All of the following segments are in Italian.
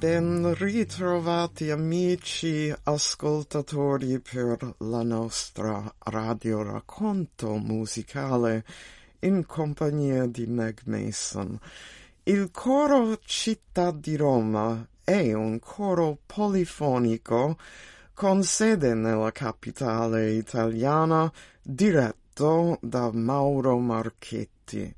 Ben ritrovati amici ascoltatori per la nostra radio racconto musicale in compagnia di Meg Mason. Il coro Città di Roma è un coro polifonico con sede nella capitale italiana diretto da Mauro Marchetti.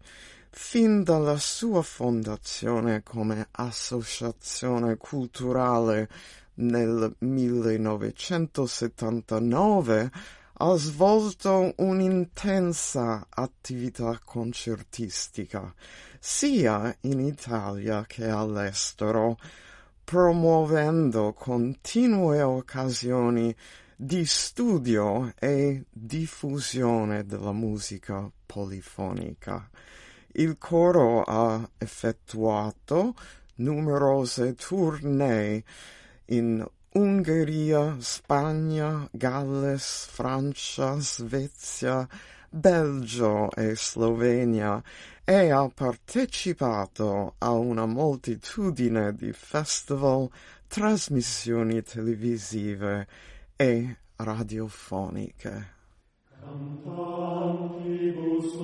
Fin dalla sua fondazione come associazione culturale nel 1979 ha svolto un'intensa attività concertistica, sia in Italia che all'estero, promuovendo continue occasioni di studio e diffusione della musica polifonica. Il coro ha effettuato numerose tournée in Ungheria, Spagna, Galles, Francia, Svezia, Belgio e Slovenia e ha partecipato a una moltitudine di festival, trasmissioni televisive e radiofoniche. Cantantibus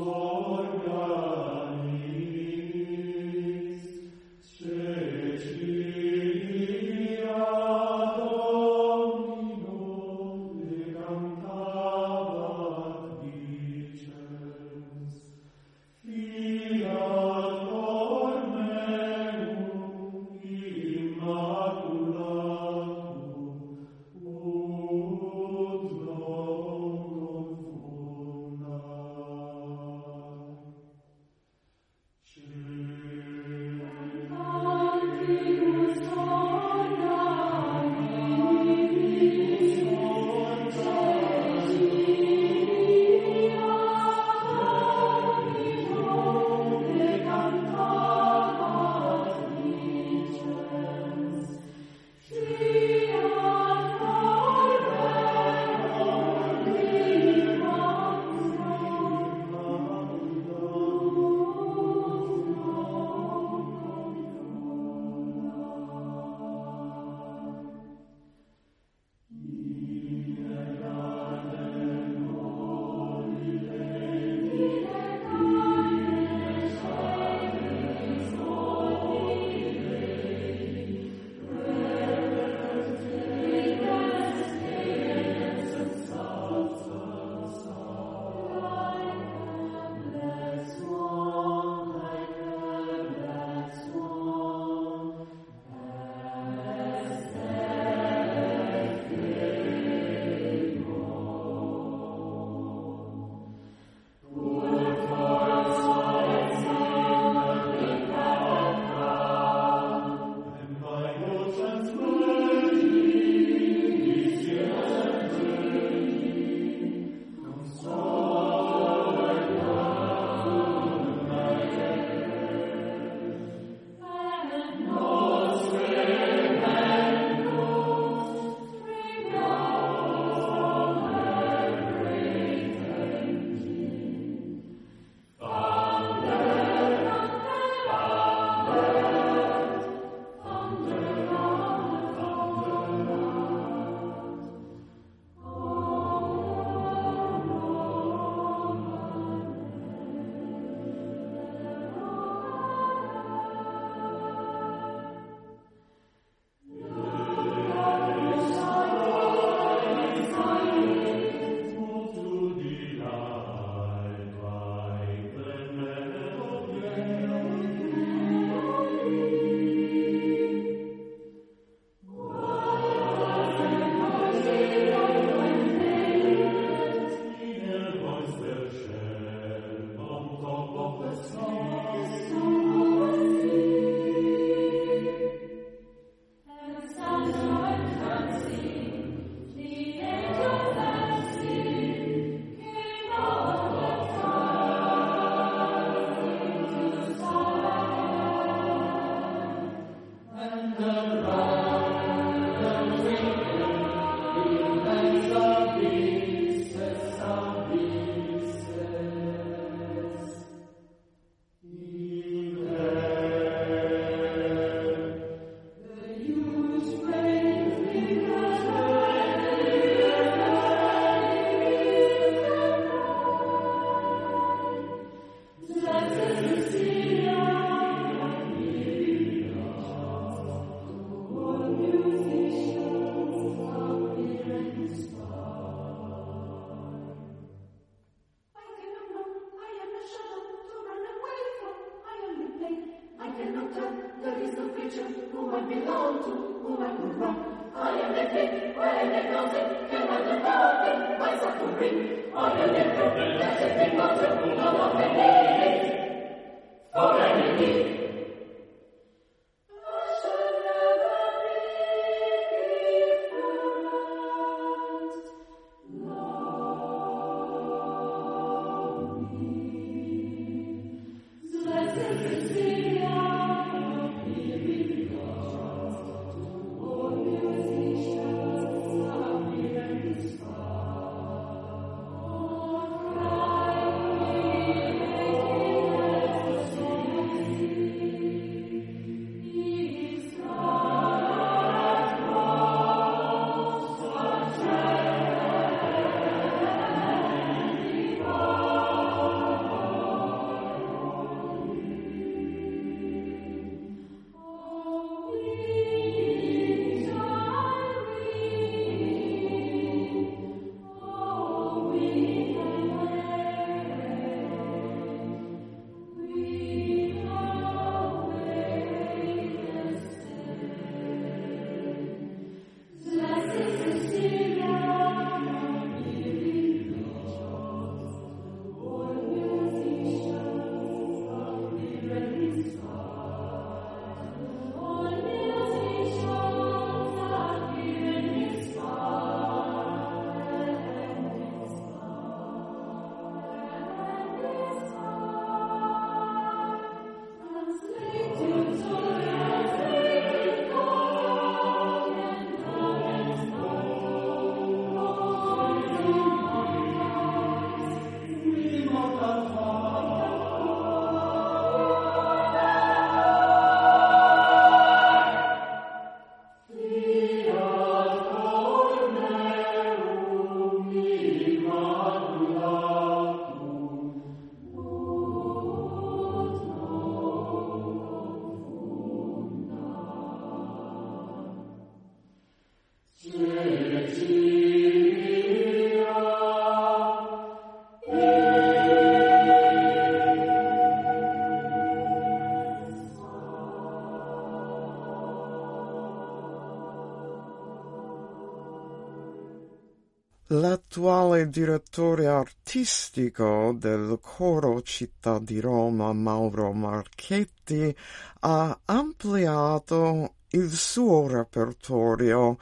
L'attuale direttore artistico del Coro Città di Roma, Mauro Marchetti, ha ampliato il suo repertorio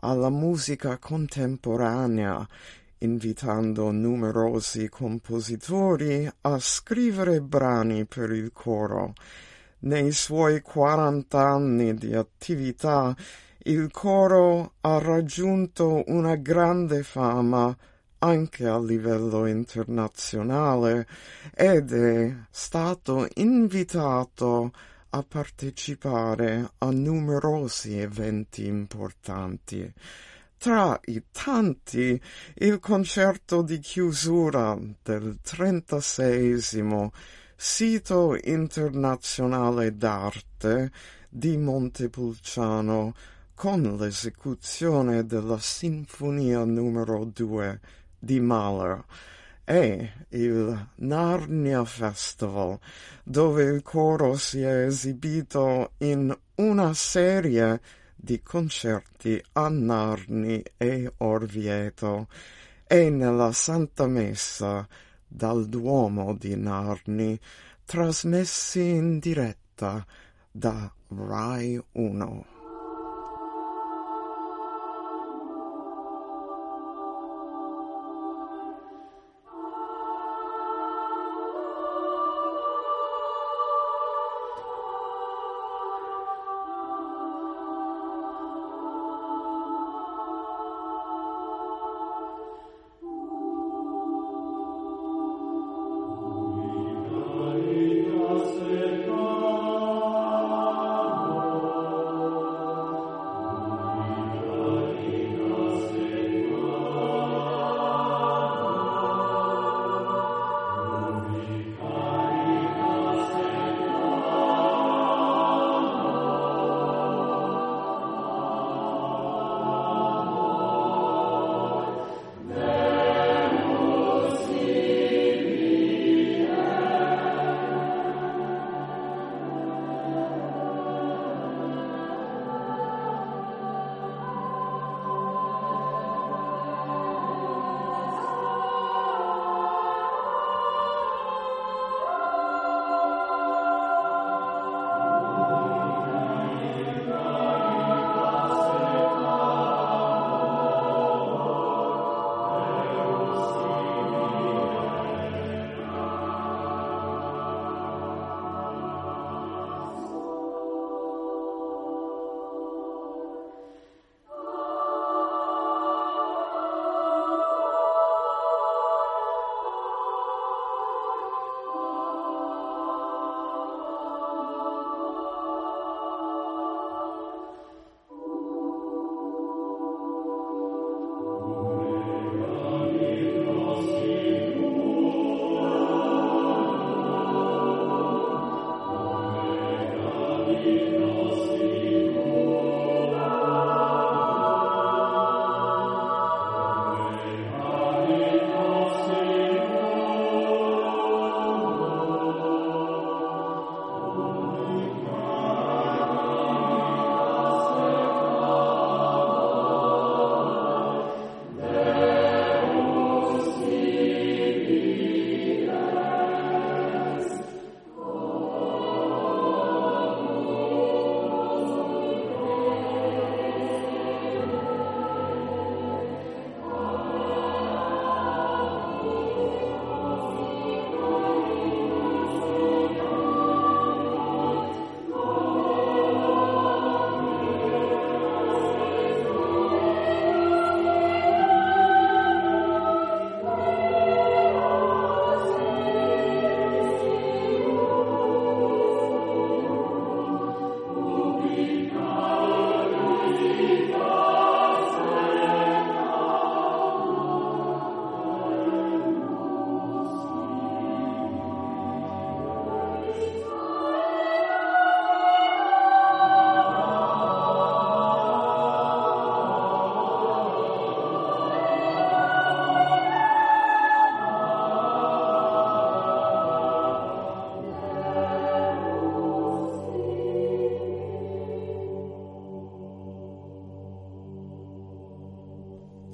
alla musica contemporanea, invitando numerosi compositori a scrivere brani per il coro. Nei suoi quarant'anni di attività il coro ha raggiunto una grande fama anche a livello internazionale ed è stato invitato a partecipare a numerosi eventi importanti. Tra i tanti il concerto di chiusura del 36 sito internazionale d'arte di Montepulciano con l'esecuzione della Sinfonia numero 2 di Mahler e il Narnia Festival, dove il coro si è esibito in una serie di concerti a Narni e Orvieto e nella Santa Messa dal Duomo di Narni, trasmessi in diretta da Rai 1.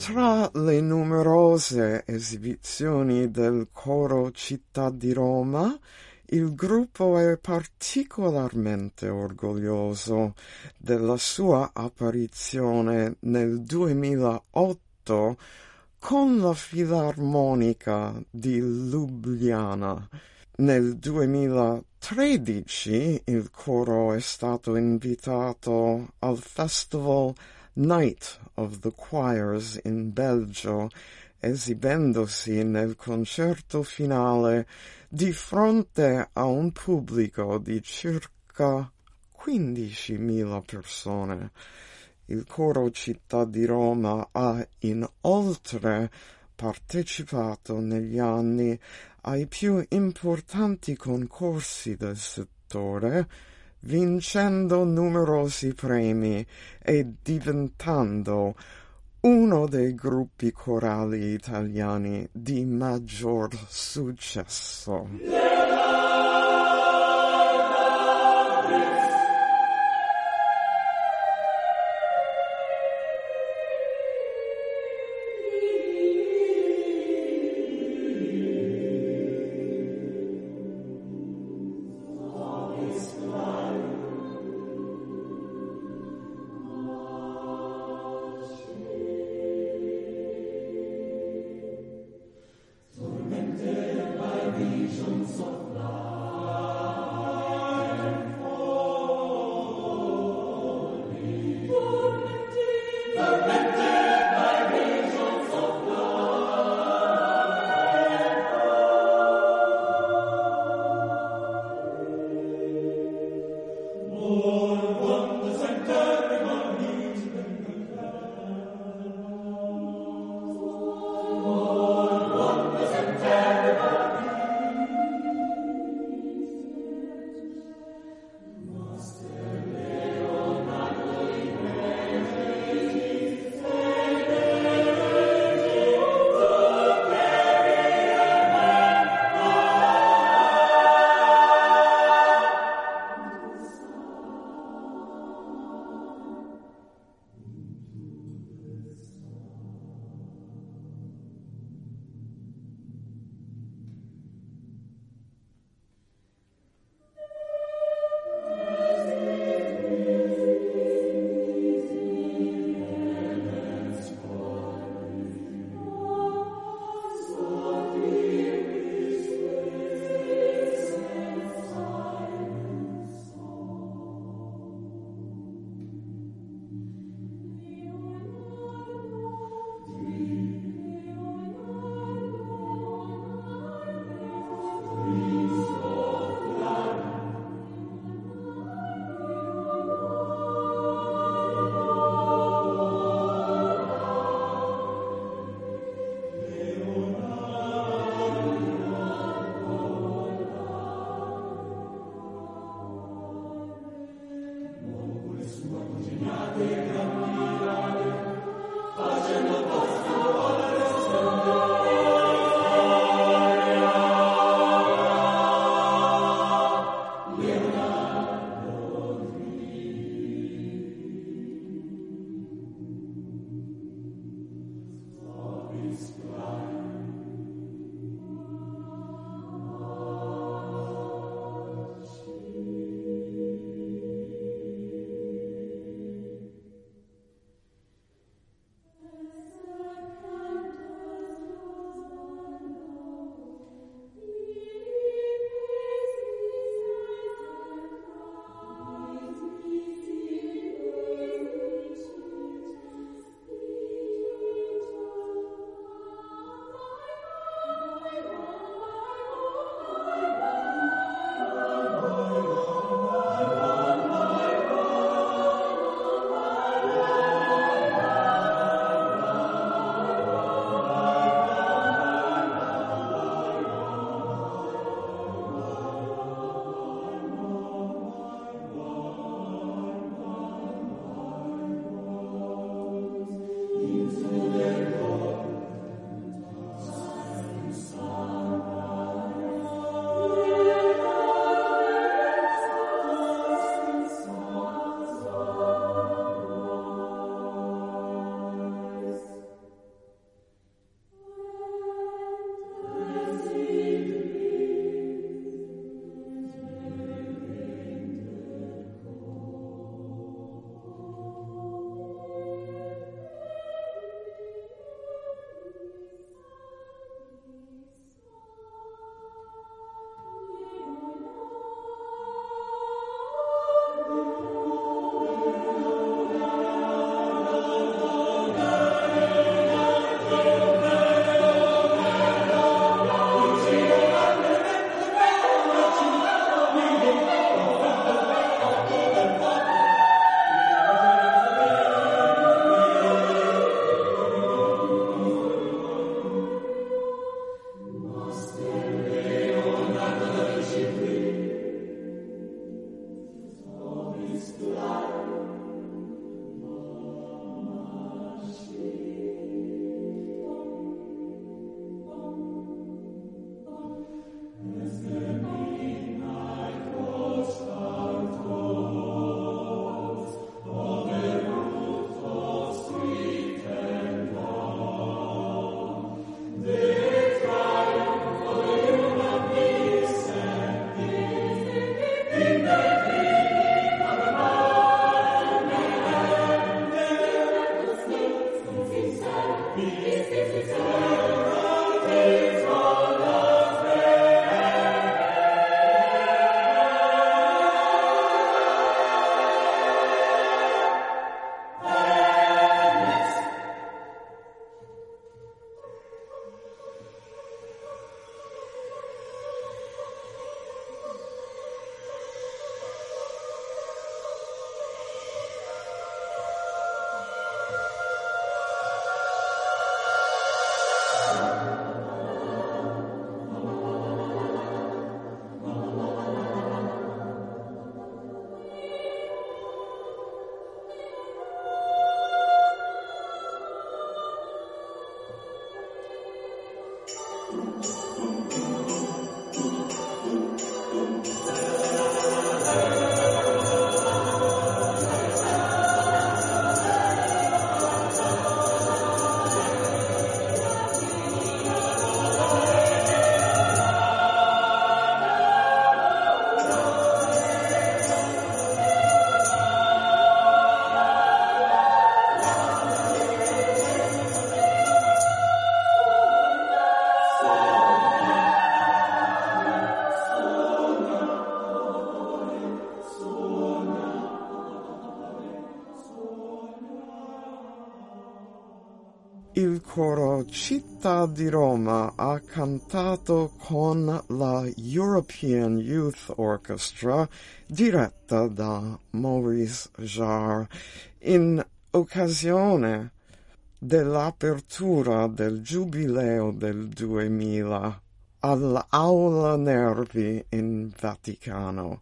Tra le numerose esibizioni del coro Città di Roma, il gruppo è particolarmente orgoglioso della sua apparizione nel 2008 con la Filarmonica di Ljubljana. Nel 2013 il coro è stato invitato al Festival Night of the Choirs in Belgio, esibendosi nel concerto finale di fronte a un pubblico di circa 15.000 persone. Il coro Città di Roma ha inoltre partecipato negli anni ai più importanti concorsi del settore, vincendo numerosi premi e diventando uno dei gruppi corali italiani di maggior successo. Città di Roma ha cantato con la European Youth Orchestra diretta da Maurice Jarre in occasione dell'apertura del Giubileo del 2000 all'Aula Nervi in Vaticano.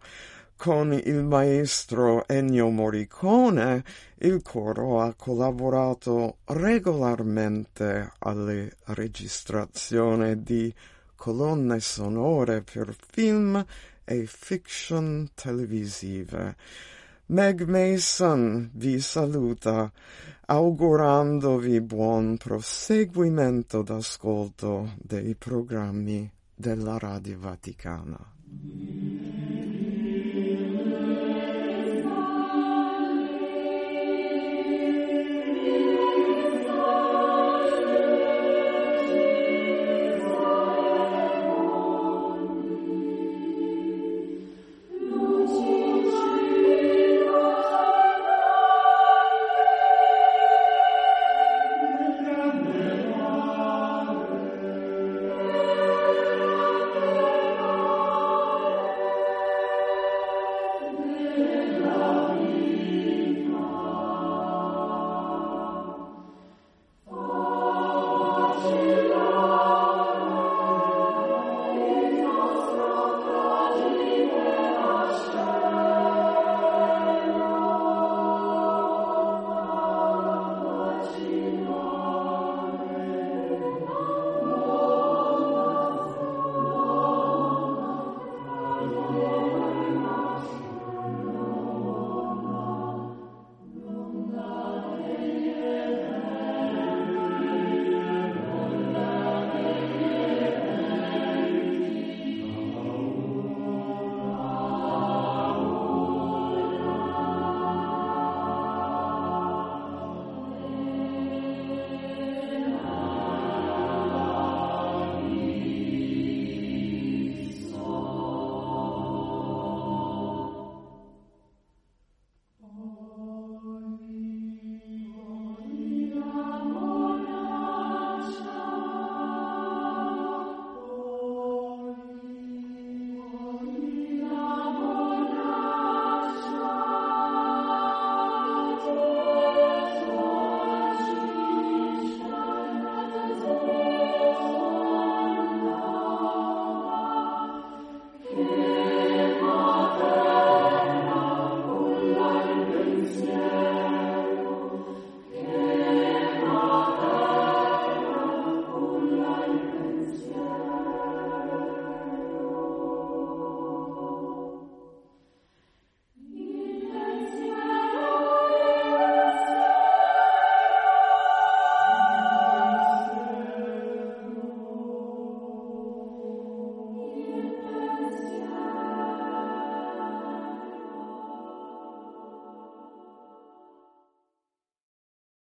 Con il maestro Ennio Morricone il coro ha collaborato regolarmente alle registrazioni di colonne sonore per film e fiction televisive. Meg Mason vi saluta augurandovi buon proseguimento d'ascolto dei programmi della Radio Vaticana.